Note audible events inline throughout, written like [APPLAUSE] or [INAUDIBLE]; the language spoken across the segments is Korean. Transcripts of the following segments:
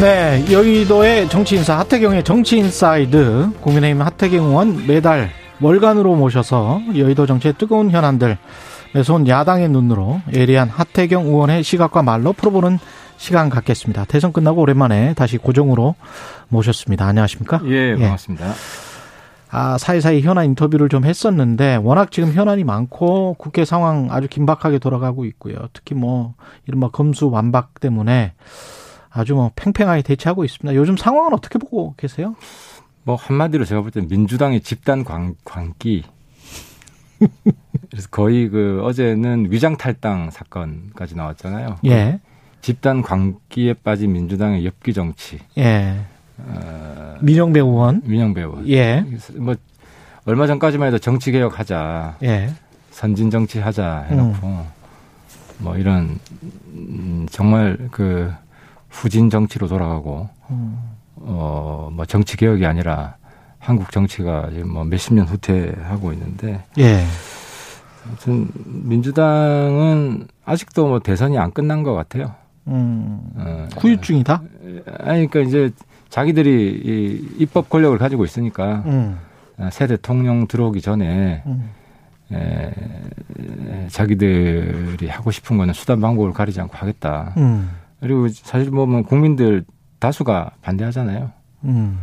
네, 여의도의 정치인사 하태경의 정치인사이드 국민의힘 하태경 의원 매달 월간으로 모셔서 여의도 정치의 뜨거운 현안들 매손 야당의 눈으로 예리한 하태경 의원의 시각과 말로 풀어보는 시간 갖겠습니다. 대선 끝나고 오랜만에 다시 고정으로 모셨습니다. 안녕하십니까? 예, 반갑습니다. 예. 아, 사이사이 현안 인터뷰를 좀 했었는데 워낙 지금 현안이 많고 국회 상황 아주 긴박하게 돌아가고 있고요. 특히 뭐 이른바 검수 완박 때문에 아주 뭐 팽팽하게 대치하고 있습니다. 요즘 상황은 어떻게 보고 계세요? 뭐 한마디로 제가 볼 때 민주당의 집단 광, 광기. 그래서 거의 그 어제는 위장 탈당 사건까지 나왔잖아요. 예. 집단 광기에 빠진 민주당의 엽기 정치. 예. 어, 민영배 의원. 민영배 의원. 예. 뭐 얼마 전까지만 해도 정치 개혁하자. 예. 선진 정치 하자 해놓고 음. 뭐 이런 음, 정말 그 후진 정치로 돌아가고 음. 어뭐 정치 개혁이 아니라 한국 정치가 지금 뭐 몇십 년 후퇴하고 있는데 예. 아무튼 민주당은 아직도 뭐 대선이 안 끝난 것 같아요. 음. 어, 후유증이다. 아니 그러니까 이제 자기들이 이 입법 권력을 가지고 있으니까 음. 새 대통령 들어오기 전에 음. 에, 자기들이 하고 싶은 거는 수단 방법을 가리지 않고 하겠다. 음. 그리고 사실 뭐, 뭐 국민들 다수가 반대하잖아요. 음.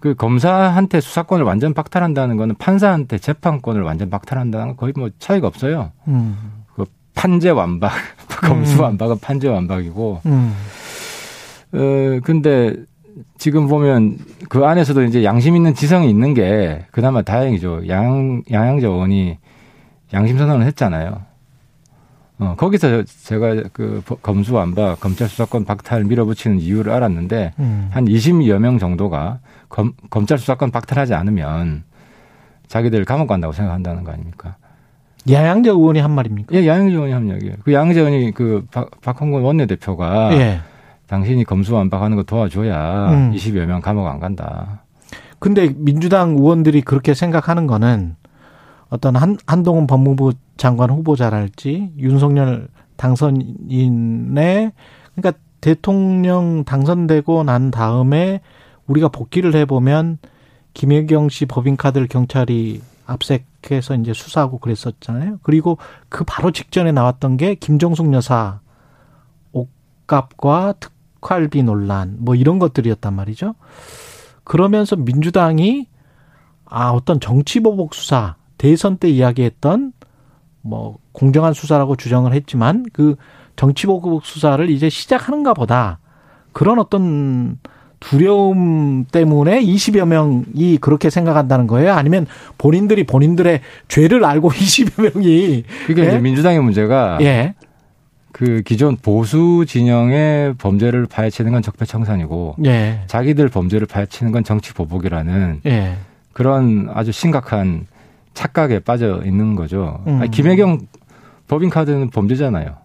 그 검사한테 수사권을 완전 박탈한다는 거는 판사한테 재판권을 완전 박탈한다는 건 거의 뭐 차이가 없어요. 음. 그 판재 완박, [LAUGHS] 검수 음. 완박은 판재 완박이고. 음. 어 근데 지금 보면 그 안에서도 이제 양심 있는 지성이 있는 게 그나마 다행이죠. 양 양양자 의원이 양심 선언을 했잖아요. 어, 거기서 제가 그 검수 완박, 검찰 수사권 박탈 밀어붙이는 이유를 알았는데 음. 한 20여 명 정도가 검, 검찰 수사권 박탈하지 않으면 자기들 감옥 간다고 생각한다는 거 아닙니까? 야양재 의원이 한 말입니까? 예, 야양재 의원이 한 얘기예요. 그 야양재 의원이 그 박, 박홍근 원내대표가 예. 당신이 검수 완박하는 거 도와줘야 음. 20여 명 감옥 안 간다. 근데 민주당 의원들이 그렇게 생각하는 거는 어떤 한, 한동훈 법무부 장관 후보자랄지 윤석열 당선인의 그러니까 대통령 당선되고 난 다음에 우리가 복귀를 해보면 김혜경 씨 법인카드를 경찰이 압색해서 이제 수사하고 그랬었잖아요. 그리고 그 바로 직전에 나왔던 게 김정숙 여사 옷값과 특활비 논란 뭐 이런 것들이었단 말이죠. 그러면서 민주당이 아 어떤 정치보복 수사 대선 때 이야기했던 뭐 공정한 수사라고 주장을 했지만 그 정치 보복 수사를 이제 시작하는가 보다. 그런 어떤 두려움 때문에 20여 명이 그렇게 생각한다는 거예요? 아니면 본인들이 본인들의 죄를 알고 [LAUGHS] 20여 명이 그게 예? 이제 민주당의 문제가 예. 그 기존 보수 진영의 범죄를 파헤치는 건 적폐청산이고 예. 자기들 범죄를 파헤치는 건 정치 보복이라는 예. 그런 아주 심각한 착각에 빠져 있는 거죠. 음. 아니, 김혜경 법인카드는 범죄잖아요.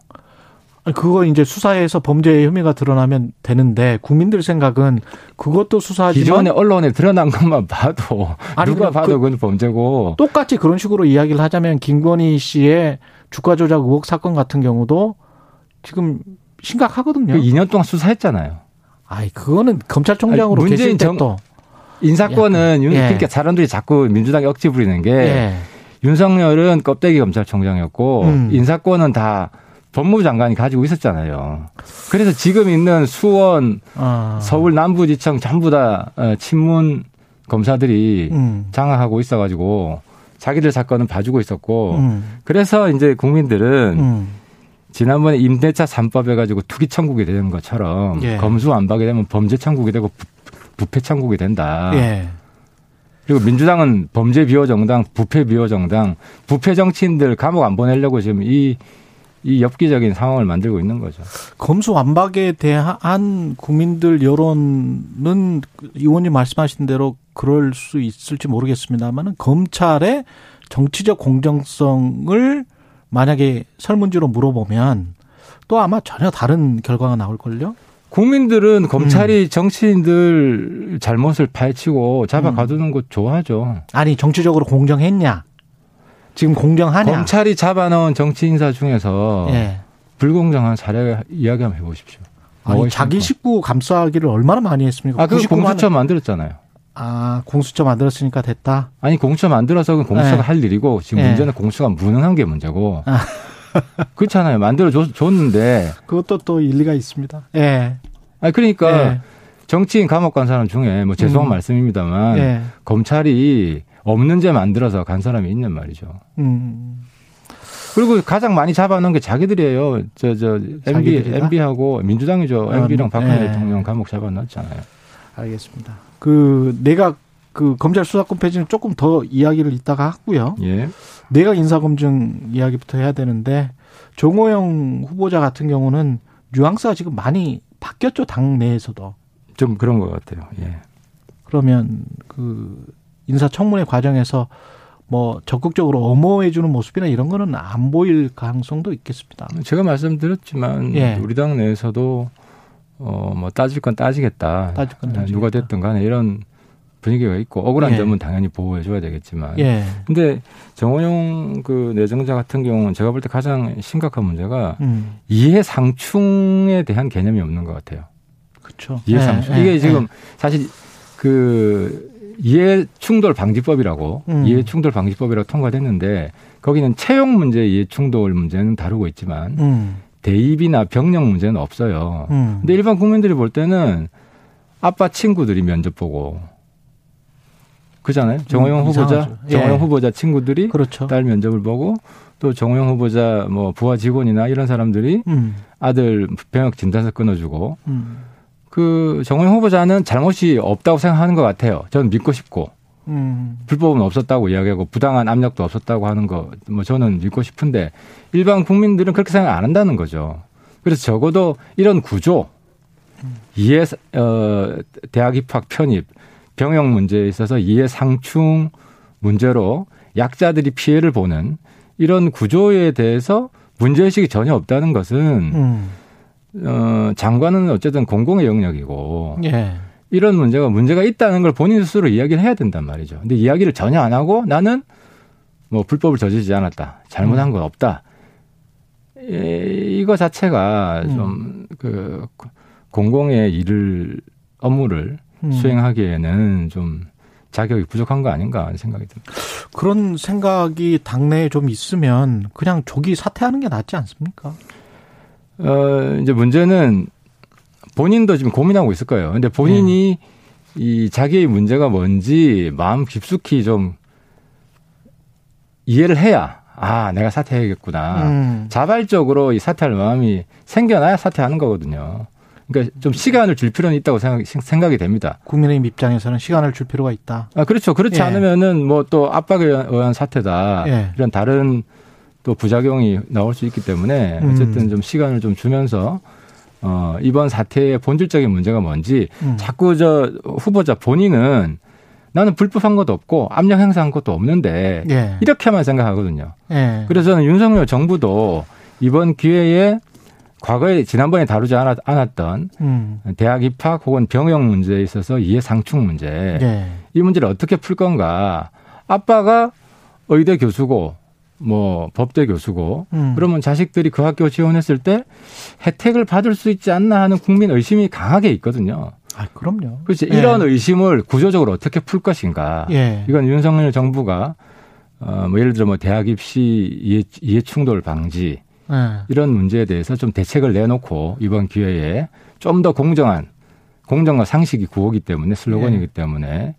그거 이제 수사에서 범죄 혐의가 드러나면 되는데 국민들 생각은 그것도 수사하지만 기존에 언론에 드러난 것만 봐도 아니, 누가 봐도 그, 그건 범죄고 똑같이 그런 식으로 이야기를 하자면 김건희 씨의 주가 조작 의혹 사건 같은 경우도 지금 심각하거든요. 그 2년 동안 수사했잖아요. 아이 그거는 검찰총장으로 문재인 정, 또 인사권은 윤, 예. 그러니까 사람들이 자꾸 민주당이 억지 부리는 게 예. 윤석열은 껍데기 검찰총장이었고 음. 인사권은 다 법무부 장관이 가지고 있었잖아요. 그래서 지금 있는 수원, 아. 서울 남부지청 전부 다 어, 친문 검사들이 음. 장악하고 있어가지고 자기들 사건은 봐주고 있었고 음. 그래서 이제 국민들은 음. 지난번에 임대차 3법 해가지고 투기 천국이 되는 것처럼 예. 검수 안박이 되면 범죄 천국이 되고 부패 천국이 된다. 예. 그리고 민주당은 범죄 비호 정당, 부패 비호 정당, 부패 정치인들 감옥 안 보내려고 지금 이, 이 엽기적인 상황을 만들고 있는 거죠. 검수 완박에 대한 국민들 여론은 의원님 말씀하신 대로 그럴 수 있을지 모르겠습니다만은 검찰의 정치적 공정성을 만약에 설문지로 물어보면 또 아마 전혀 다른 결과가 나올걸요? 국민들은 검찰이 음. 정치인들 잘못을 파헤치고 잡아 가두는 거 좋아하죠. 아니, 정치적으로 공정했냐? 지금 공정하냐? 검찰이 잡아놓은 정치 인사 중에서 예. 불공정한 사례 이야기 한번 해보십시오. 아니, 뭐가 자기? 식구 감싸기를 얼마나 많이 했습니까? 아, 그 99만 공수처 만들었잖아요. 아, 공수처 만들었으니까 됐다. 아니 공수처 만들어서 그 공수처가 네. 할 일이고 지금 네. 문제는 공수처가 무능한 게 문제고 아. [LAUGHS] 그렇잖아요. 만들어 줬, 줬는데 그것도 또 일리가 있습니다. 예. 아니 그러니까 예. 정치인 감옥 간 사람 중에 뭐 죄송한 음. 말씀입니다만 예. 검찰이 없는 죄 만들어서 간 사람이 있는 말이죠. 음. 그리고 가장 많이 잡아놓은 게 자기들이에요. 저, 저, MB? MB하고 민주당이죠. MB랑 박근혜 예. 대통령 감옥 잡아놨잖아요. 알겠습니다. 그 내가 그 검찰 수사권 폐지는 조금 더 이야기를 이따가 하고요. 예. 내각 인사검증 이야기부터 해야 되는데 정호영 후보자 같은 경우는 뉘앙스가 지금 많이 바뀌었죠 당 내에서도. 좀 그런 것 같아요. 예. 그러면 그 인사청문회 과정에서 뭐 적극적으로 엄호해주는 모습이나 이런 거는 안 보일 가능성도 있겠습니다. 제가 말씀드렸지만 예. 우리 당 내에서도 어, 뭐 따질 건 따지겠다. 따질 건 따지겠다. 누가 됐든 간에 이런 분위기가 있고 억울한 예. 점은 당연히 보호해 줘야 되겠지만. 예. 근데 정호영 그 내정자 같은 경우는 제가 볼 때 가장 심각한 문제가 음. 이해 상충에 대한 개념이 없는 것 같아요. 그렇죠. 이해 상충. 예, 이게 예, 지금 사실 그 이해 충돌 방지법이라고 음. 이해 충돌 방지법이라고 통과됐는데 거기는 채용 문제 이해 충돌 문제는 다루고 있지만 음. 대입이나 병력 문제는 없어요. 음. 근데 일반 국민들이 볼 때는 아빠 친구들이 면접 보고 그잖아요. 정호영 음, 후보자, 이상하죠. 예. 정호영 후보자 친구들이 그렇죠. 딸 면접을 보고 또 정호영 후보자 뭐 부하 직원이나 이런 사람들이 음. 아들 병역 진단서 끊어주고 음. 그 정호영 후보자는 잘못이 없다고 생각하는 것 같아요. 저는 믿고 싶고 음. 불법은 없었다고 이야기하고 부당한 압력도 없었다고 하는 거 뭐 저는 믿고 싶은데 일반 국민들은 그렇게 생각 안 한다는 거죠. 그래서 적어도 이런 구조 이해 어 대학 입학 편입 병역 문제에 있어서 이해 상충 문제로 약자들이 피해를 보는 이런 구조에 대해서 문제의식이 전혀 없다는 것은 음. 어 장관은 어쨌든 공공의 영역이고 예. 이런 문제가 문제가 있다는 걸 본인 스스로 이야기를 해야 된단 말이죠. 근데 이야기를 전혀 안 하고 나는 뭐 불법을 저지르지 않았다. 잘못한 건 없다. 이- 이거 자체가 음. 좀그 공공의 일을 업무를 음. 수행하기에는 좀 자격이 부족한 거 아닌가 하는 생각이 듭니다. 그런 생각이 당내에 좀 있으면 그냥 조기 사퇴하는 게 낫지 않습니까? 어, 이제 문제는 본인도 지금 고민하고 있을 거예요. 근데 본인이 네. 이 자기의 문제가 뭔지 마음 깊숙이 좀 이해를 해야 아, 내가 사퇴해야겠구나. 음. 자발적으로 이 사퇴할 마음이 생겨나야 사퇴하는 거거든요. 그러니까 좀 시간을 줄 필요는 있다고 생각, 생각이 됩니다. 국민의힘 입장에서는 시간을 줄 필요가 있다. 아, 그렇죠. 그렇지 예. 않으면은 뭐 또 압박에 의한 사태다. 예. 이런 다른 또 부작용이 나올 수 있기 때문에 음. 어쨌든 좀 시간을 좀 주면서 어, 이번 사태의 본질적인 문제가 뭔지 음. 자꾸 저 후보자 본인은 나는 불법한 것도 없고 압력 행사한 것도 없는데 예. 이렇게만 생각하거든요. 예. 그래서 저는 윤석열 정부도 이번 기회에 과거에 지난번에 다루지 않았, 않았던 음. 대학 입학 혹은 병역 문제에 있어서 이해 상충 문제 예. 이 문제를 어떻게 풀 건가 아빠가 의대 교수고 뭐 법대 교수고 음. 그러면 자식들이 그 학교 지원했을 때 혜택을 받을 수 있지 않나 하는 국민 의심이 강하게 있거든요. 아, 그럼요. 그렇지 예. 이런 의심을 구조적으로 어떻게 풀 것인가 예. 이건 윤석열 정부가 어 뭐 예를 들어 뭐 대학 입시 이해, 이해 충돌 방지 예. 이런 문제에 대해서 좀 대책을 내놓고 이번 기회에 좀 더 공정한 공정과 상식이 구호기 때문에 슬로건이기 예. 때문에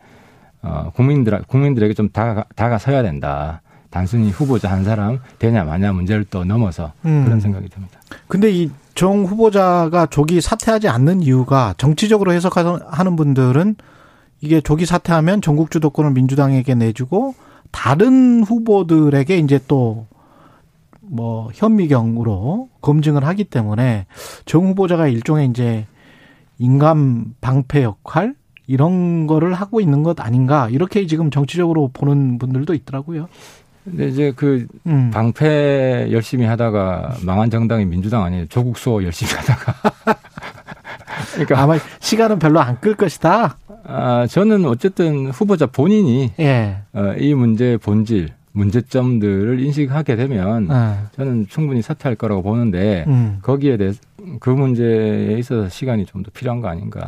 어 국민들 국민들에게 좀 다가 다가서야 된다. 단순히 후보자 한 사람 되냐 마냐 문제를 또 넘어서 음. 그런 생각이 듭니다. 근데 이 정 후보자가 조기 사퇴하지 않는 이유가 정치적으로 해석하는 분들은 이게 조기 사퇴하면 전국 주도권을 민주당에게 내주고 다른 후보들에게 이제 또 뭐 현미경으로 검증을 하기 때문에 정 후보자가 일종의 이제 인간 방패 역할 이런 거를 하고 있는 것 아닌가 이렇게 지금 정치적으로 보는 분들도 있더라고요. 근데 이제 그 음. 방패 열심히 하다가 망한 정당이 민주당 아니에요. 조국 수호 열심히 하다가. [LAUGHS] 그러니까 아마 시간은 별로 안 끌 것이다. 아, 저는 어쨌든 후보자 본인이 예. 어, 이 문제의 본질, 문제점들을 인식하게 되면 어. 저는 충분히 사퇴할 거라고 보는데 음. 거기에 대해 그 문제에 있어서 시간이 좀 더 필요한 거 아닌가.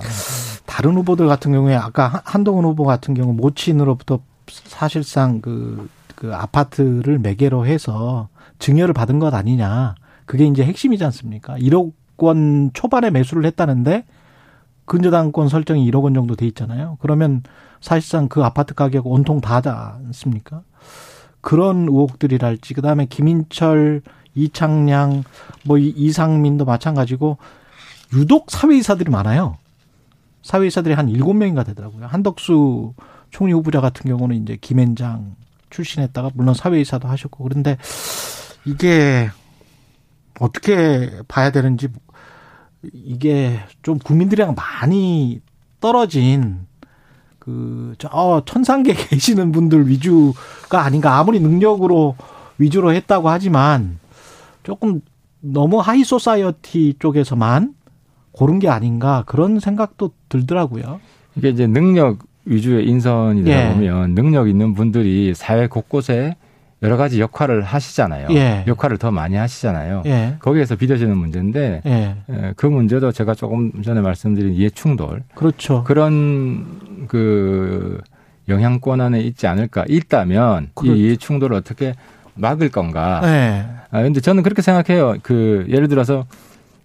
다른 후보들 같은 경우에 아까 한- 한동훈 후보 같은 경우 모친으로부터 사실상 그, 그 아파트를 매개로 해서 증여를 받은 것 아니냐. 그게 이제 핵심이지 않습니까? 1억 원 초반에 매수를 했다는데 근저당권 설정이 1억 원 정도 돼 있잖아요. 그러면 사실상 그 아파트 가격 온통 다지 않습니까? 그런 의혹들이랄지 그다음에 김인철, 이창량, 뭐 이- 이상민도 마찬가지고 유독 사회이사들이 많아요. 사회이사들이 한 일곱 명인가 되더라고요. 한덕수 총리 후보자 같은 경우는 이제 김앤장 출신했다가 물론 사회이사도 하셨고 그런데 이게 어떻게 봐야 되는지 이게 좀 국민들이랑 많이 떨어진 그, 저, 천상계 [LAUGHS] 계시는 분들 위주가 아닌가. 아무리 능력으로 위주로 했다고 하지만 조금 너무 high society 쪽에서만 고른 게 아닌가 그런 생각도 들더라고요. 이게 이제 능력 위주의 인선이다 예. 보면 능력 있는 분들이 사회 곳곳에 여러 가지 역할을 하시잖아요. 예. 역할을 더 많이 하시잖아요. 예. 거기에서 빚어지는 문제인데 예. 에, 그 문제도 제가 조금 전에 말씀드린 이해 충돌 그렇죠. 그런 그 영향권 안에 있지 않을까 있다면 그렇- 이 충돌을 어떻게 막을 건가. 예. 아 근데 저는 그렇게 생각해요. 그 예를 들어서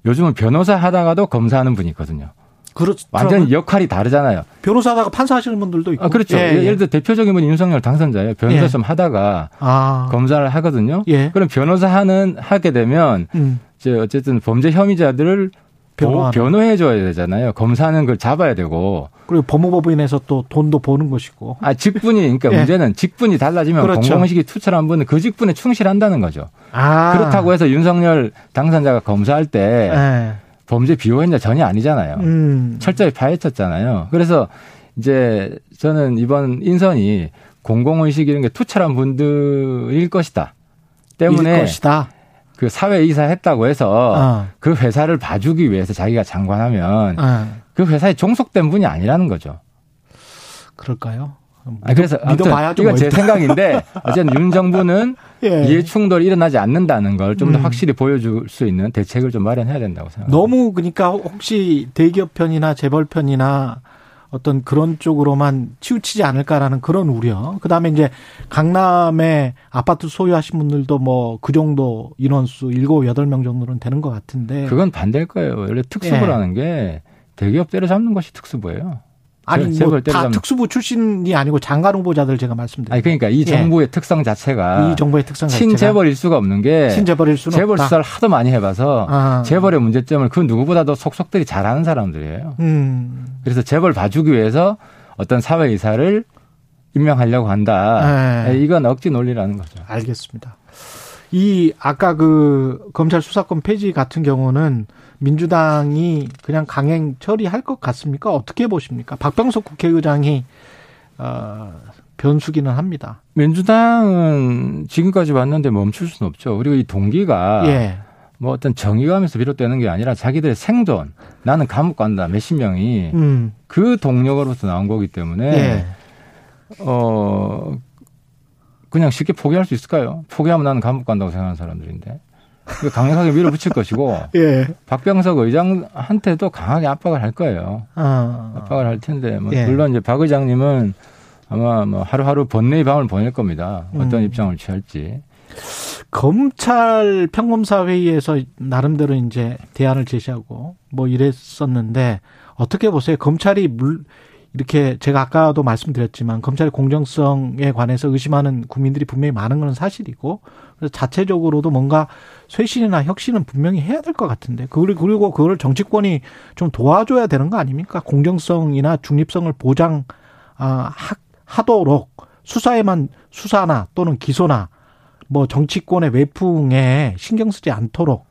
요즘은 변호사 하다가도 검사하는 분이 있거든요. 그렇죠. 완전 역할이 다르잖아요. 변호사다가 판사하시는 분들도 있고. 아, 그렇죠. 예, 예. 예를 들어 대표적인 분이 윤석열 당선자예요. 변호사 예. 좀 하다가 아. 검사를 하거든요. 예. 그럼 변호사 하는 하게 되면 음. 이제 어쨌든 범죄 혐의자들을 변호하는. 변호해 줘야 되잖아요. 검사는 그걸 잡아야 되고. 그리고 법무법인에서 또 돈도 버는 것이고. 아, 직분이 그러니까 예. 문제는 직분이 달라지면 그렇죠. 공공의식이 투철한 분은 그 직분에 충실한다는 거죠. 아. 그렇다고 해서 윤석열 당선자가 검사할 때 예. 범죄 비호했냐 전혀 아니잖아요. 음. 철저히 파헤쳤잖아요. 그래서 이제 저는 이번 인선이 공공의식 이런 게 투철한 분들일 것이다. 때문에 일 것이다. 그 사회 이사 했다고 해서 어. 그 회사를 봐주기 위해서 자기가 장관하면 예. 그 회사에 종속된 분이 아니라는 거죠. 그럴까요? 아, 그래서 아무튼 믿어봐야죠. 이건 뭐 제. 생각인데 [LAUGHS] 어쨌든 윤 정부는 예. 이해 충돌이 일어나지 않는다는 걸 좀더 음. 확실히 보여줄 수 있는 대책을 좀 마련해야 된다고 생각합니다. 너무 그러니까 혹시 대기업 편이나 재벌 편이나 어떤 그런 쪽으로만 치우치지 않을까라는 그런 우려. 그 다음에 이제 강남에 아파트 소유하신 분들도 뭐 그 정도 인원수 일곱 여덟 명 정도는 되는 것 같은데. 그건 반대일 거예요. 원래 특수부라는 예. 게 대기업 때려잡는 것이 특수부예요. 아니 뭐다 때리자면- 특수부 출신이 아니고 장관 후보자들 제가 말씀드린. 아니 그러니까 이 예. 정부의 특성 자체가 이 정부의 특성 자체가 친재벌일 수가 없는 게 친재벌일 수는 재벌 없다. 수사를 하도 많이 해봐서 아. 재벌의 문제점을 그 누구보다도 속속들이 잘 아는 사람들이에요. 음. 그래서 재벌 봐주기 위해서 어떤 사회 이사를 임명하려고 한다. 네. 이건 억지 논리라는 거죠. 알겠습니다. 이 아까 그 검찰 수사권 폐지 같은 경우는 민주당이 그냥 강행 처리할 것 같습니까? 어떻게 보십니까? 박병석 국회의장이 어, 변수기는 합니다. 민주당은 지금까지 왔는데 멈출 수는 없죠. 그리고 이 동기가 예. 뭐 어떤 정의감에서 비롯되는 게 아니라 자기들의 생존, 나는 감옥 간다 몇십 명이 음. 그 동력으로부터 나온 거기 때문에 예. 어 그냥 쉽게 포기할 수 있을까요? 포기하면 나는 감옥 간다고 생각하는 사람들인데 강력하게 밀어붙일 것이고 [LAUGHS] 예. 박병석 의장한테도 강하게 압박을 할 거예요. 어. 압박을 할 텐데 뭐 예. 물론 이제 박 의장님은 아마 뭐 하루하루 번뇌의 밤을 보낼 겁니다. 어떤 음. 입장을 취할지. 검찰 평검사 회의에서 나름대로 이제 대안을 제시하고 뭐 이랬었는데 어떻게 보세요? 검찰이 물 이렇게 제가 아까도 말씀드렸지만 검찰의 공정성에 관해서 의심하는 국민들이 분명히 많은 건 사실이고 그래서 자체적으로도 뭔가 쇄신이나 혁신은 분명히 해야 될 것 같은데 그리고 그리고 그걸 정치권이 좀 도와줘야 되는 거 아닙니까? 공정성이나 중립성을 보장 아, 하, 하도록 수사에만 수사나 또는 기소나 뭐 정치권의 외풍에 신경 쓰지 않도록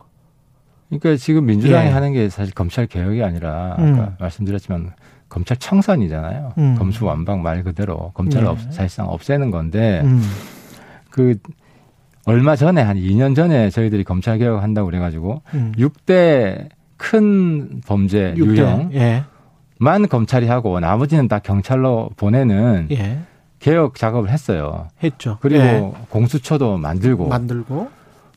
그러니까 지금 민주당이 예. 하는 게 사실 검찰 개혁이 아니라 아까 음. 말씀드렸지만 검찰 청산이잖아요. 음. 검수 완박 말 그대로 검찰을 네. 없, 사실상 없애는 건데 음. 그 얼마 전에 한 2년 전에 저희들이 검찰 개혁 한다고 그래가지고 음. 6대 큰 범죄 육대. 유형만 예. 검찰이 하고 나머지는 다 경찰로 보내는 예. 개혁 작업을 했어요. 했죠. 그리고 예. 공수처도 만들고 만들고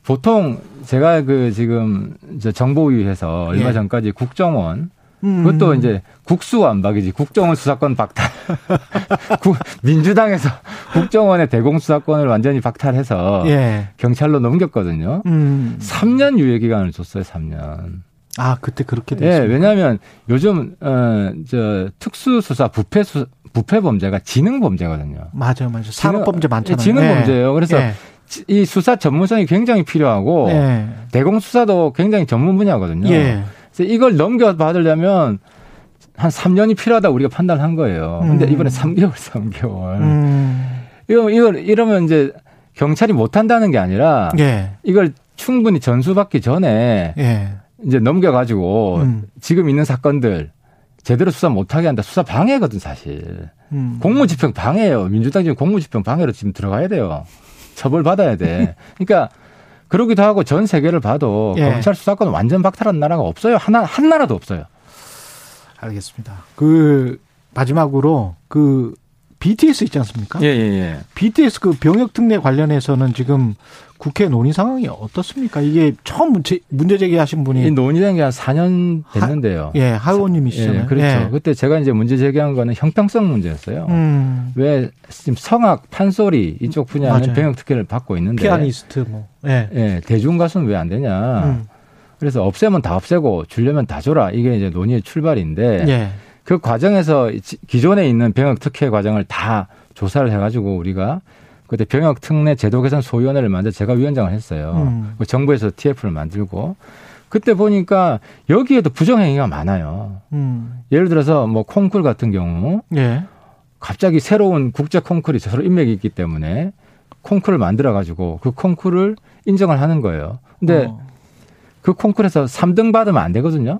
보통 제가 그 지금 저 정보위에서 얼마 예. 전까지 국정원 음. 그것도 이제 국수 완박이지 국정원 수사권 박탈 [LAUGHS] 국- 민주당에서 국정원의 대공수사권을 완전히 박탈해서 예. 경찰로 넘겼거든요. 음. 3년 유예 기간을 줬어요. 3년. 아, 그때 그렇게 예, 됐어요. 왜냐하면 요즘 어저 특수수사 부패 수 부패 범죄가 지능 범죄거든요. 맞아요, 맞아요. 산업 범죄 많잖아요. 지능 예. 범죄예요. 그래서 예. 이 수사 전문성이 굉장히 필요하고 예. 대공 수사도 굉장히 전문 분야거든요. 이걸 넘겨받으려면 한 3년이 필요하다 고 우리가 판단한 거예요. 근데 음. 이번에 3개월, 3개월. 음. 이거, 이걸 이러면 이제 경찰이 못 한다는 게 아니라 예. 이걸 충분히 전수받기 전에 예. 이제 넘겨가지고 음. 지금 있는 사건들 제대로 수사 못하게 한다. 수사 방해거든 사실. 음. 공무집행 방해예요. 민주당 지금 공무집행 방해로 지금 들어가야 돼요. 처벌 받아야 돼. 그러니까 그러기도 하고 전 세계를 봐도 예. 검찰 수사권 완전 박탈한 나라가 없어요. 하나 한 나라도 없어요. 알겠습니다. 그 마지막으로 그 BTS 있지 않습니까? 예, 예. BTS 그 병역 특례 관련해서는 지금 국회 논의 상황이 어떻습니까? 이게 처음 문제, 문제 제기하신 이 분이 논의된 게 한 4년 됐는데요. 예 하의원님이시잖아요. 예, 그렇죠. 예. 그때 제가 이제 문제 제기한 거는 형평성 문제였어요. 음, 왜 지금 성악, 판소리 이쪽 분야는 맞아요. 병역 특혜를 받고 있는데 피아니스트 뭐. 예. 예, 대중 가수는 왜 안 되냐? 음, 그래서 없애면 다 없애고 주려면 다 줘라. 이게 이제 논의의 출발인데 예. 그 과정에서 지- 기존에 있는 병역 특혜 과정을 다 조사를 해가지고 우리가 그때 병역 특례 제도 개선 소위원회를 만들 제가 위원장을 했어요. 음. 그 정부에서 TF를 만들고 그때 보니까 여기에도 부정행위가 많아요. 음, 예를 들어서 뭐 콩쿨 같은 경우 예. 갑자기 새로운 국제 콩쿨이 서로 인맥이 있기 때문에 콩쿨을 만들어 가지고 그 콩쿨을 인정을 하는 거예요. 근데 어, 그 콩쿨에서 3등 받으면 안 되거든요.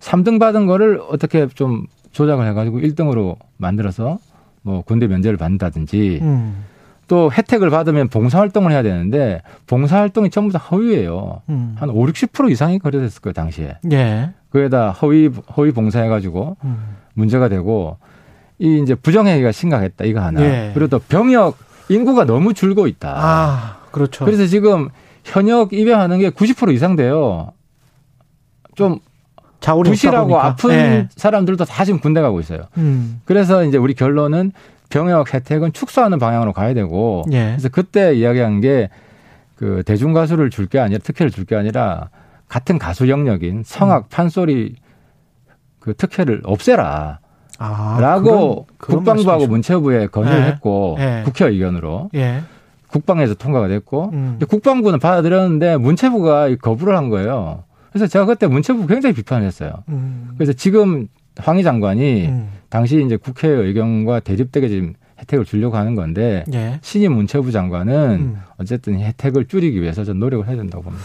3등 받은 거를 어떻게 좀 조작을 해가지고 1등으로 만들어서 뭐 군대 면제를 받는다든지 음, 또 혜택을 받으면 봉사활동을 해야 되는데 봉사활동이 전부 다 허위예요. 음. 한 5, 60% 이상이 거래됐을 거예요, 당시에. 예. 그에다 허위, 허위 봉사해가지고 음, 문제가 되고 이 이제 부정행위가 심각했다, 이거 하나. 예. 그리고 또 병역 인구가 너무 줄고 있다. 아, 그렇죠. 그래서 지금 현역 입양하는 게 90% 이상 돼요. 좀 자원이 없다 부실하고. 아픈 예. 사람들도 다 지금 군대 가고 있어요. 음, 그래서 이제 우리 결론은 병역 혜택은 축소하는 방향으로 가야 되고 예. 그래서 그때 이야기한 게 그 대중 가수를 줄 게 아니라 특혜를 줄 게 아니라 같은 가수 영역인 성악 판소리 그 특혜를 없애라. 아, 라고 그런- 그런 국방부하고. 문체부에 건의를 예. 했고 예. 국회 의견으로 예. 국방에서 통과가 됐고 음. 국방부는 받아들였는데 문체부가 거부를 한 거예요. 그래서 제가 그때 문체부 굉장히 비판을 했어요. 음. 그래서 지금 황희 장관이 음. 당시 이제 국회 의견과 대립되게 지금 혜택을 주려고 하는 건데 예. 신임 문체부 장관은 음. 어쨌든 이 혜택을 줄이기 위해서 좀 노력을 해야 된다고 봅니다.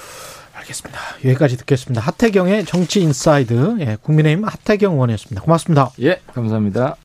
알겠습니다. 여기까지 듣겠습니다. 하태경의 정치 인사이드, 예, 국민의힘 하태경 의원이었습니다. 고맙습니다. 예, 감사합니다.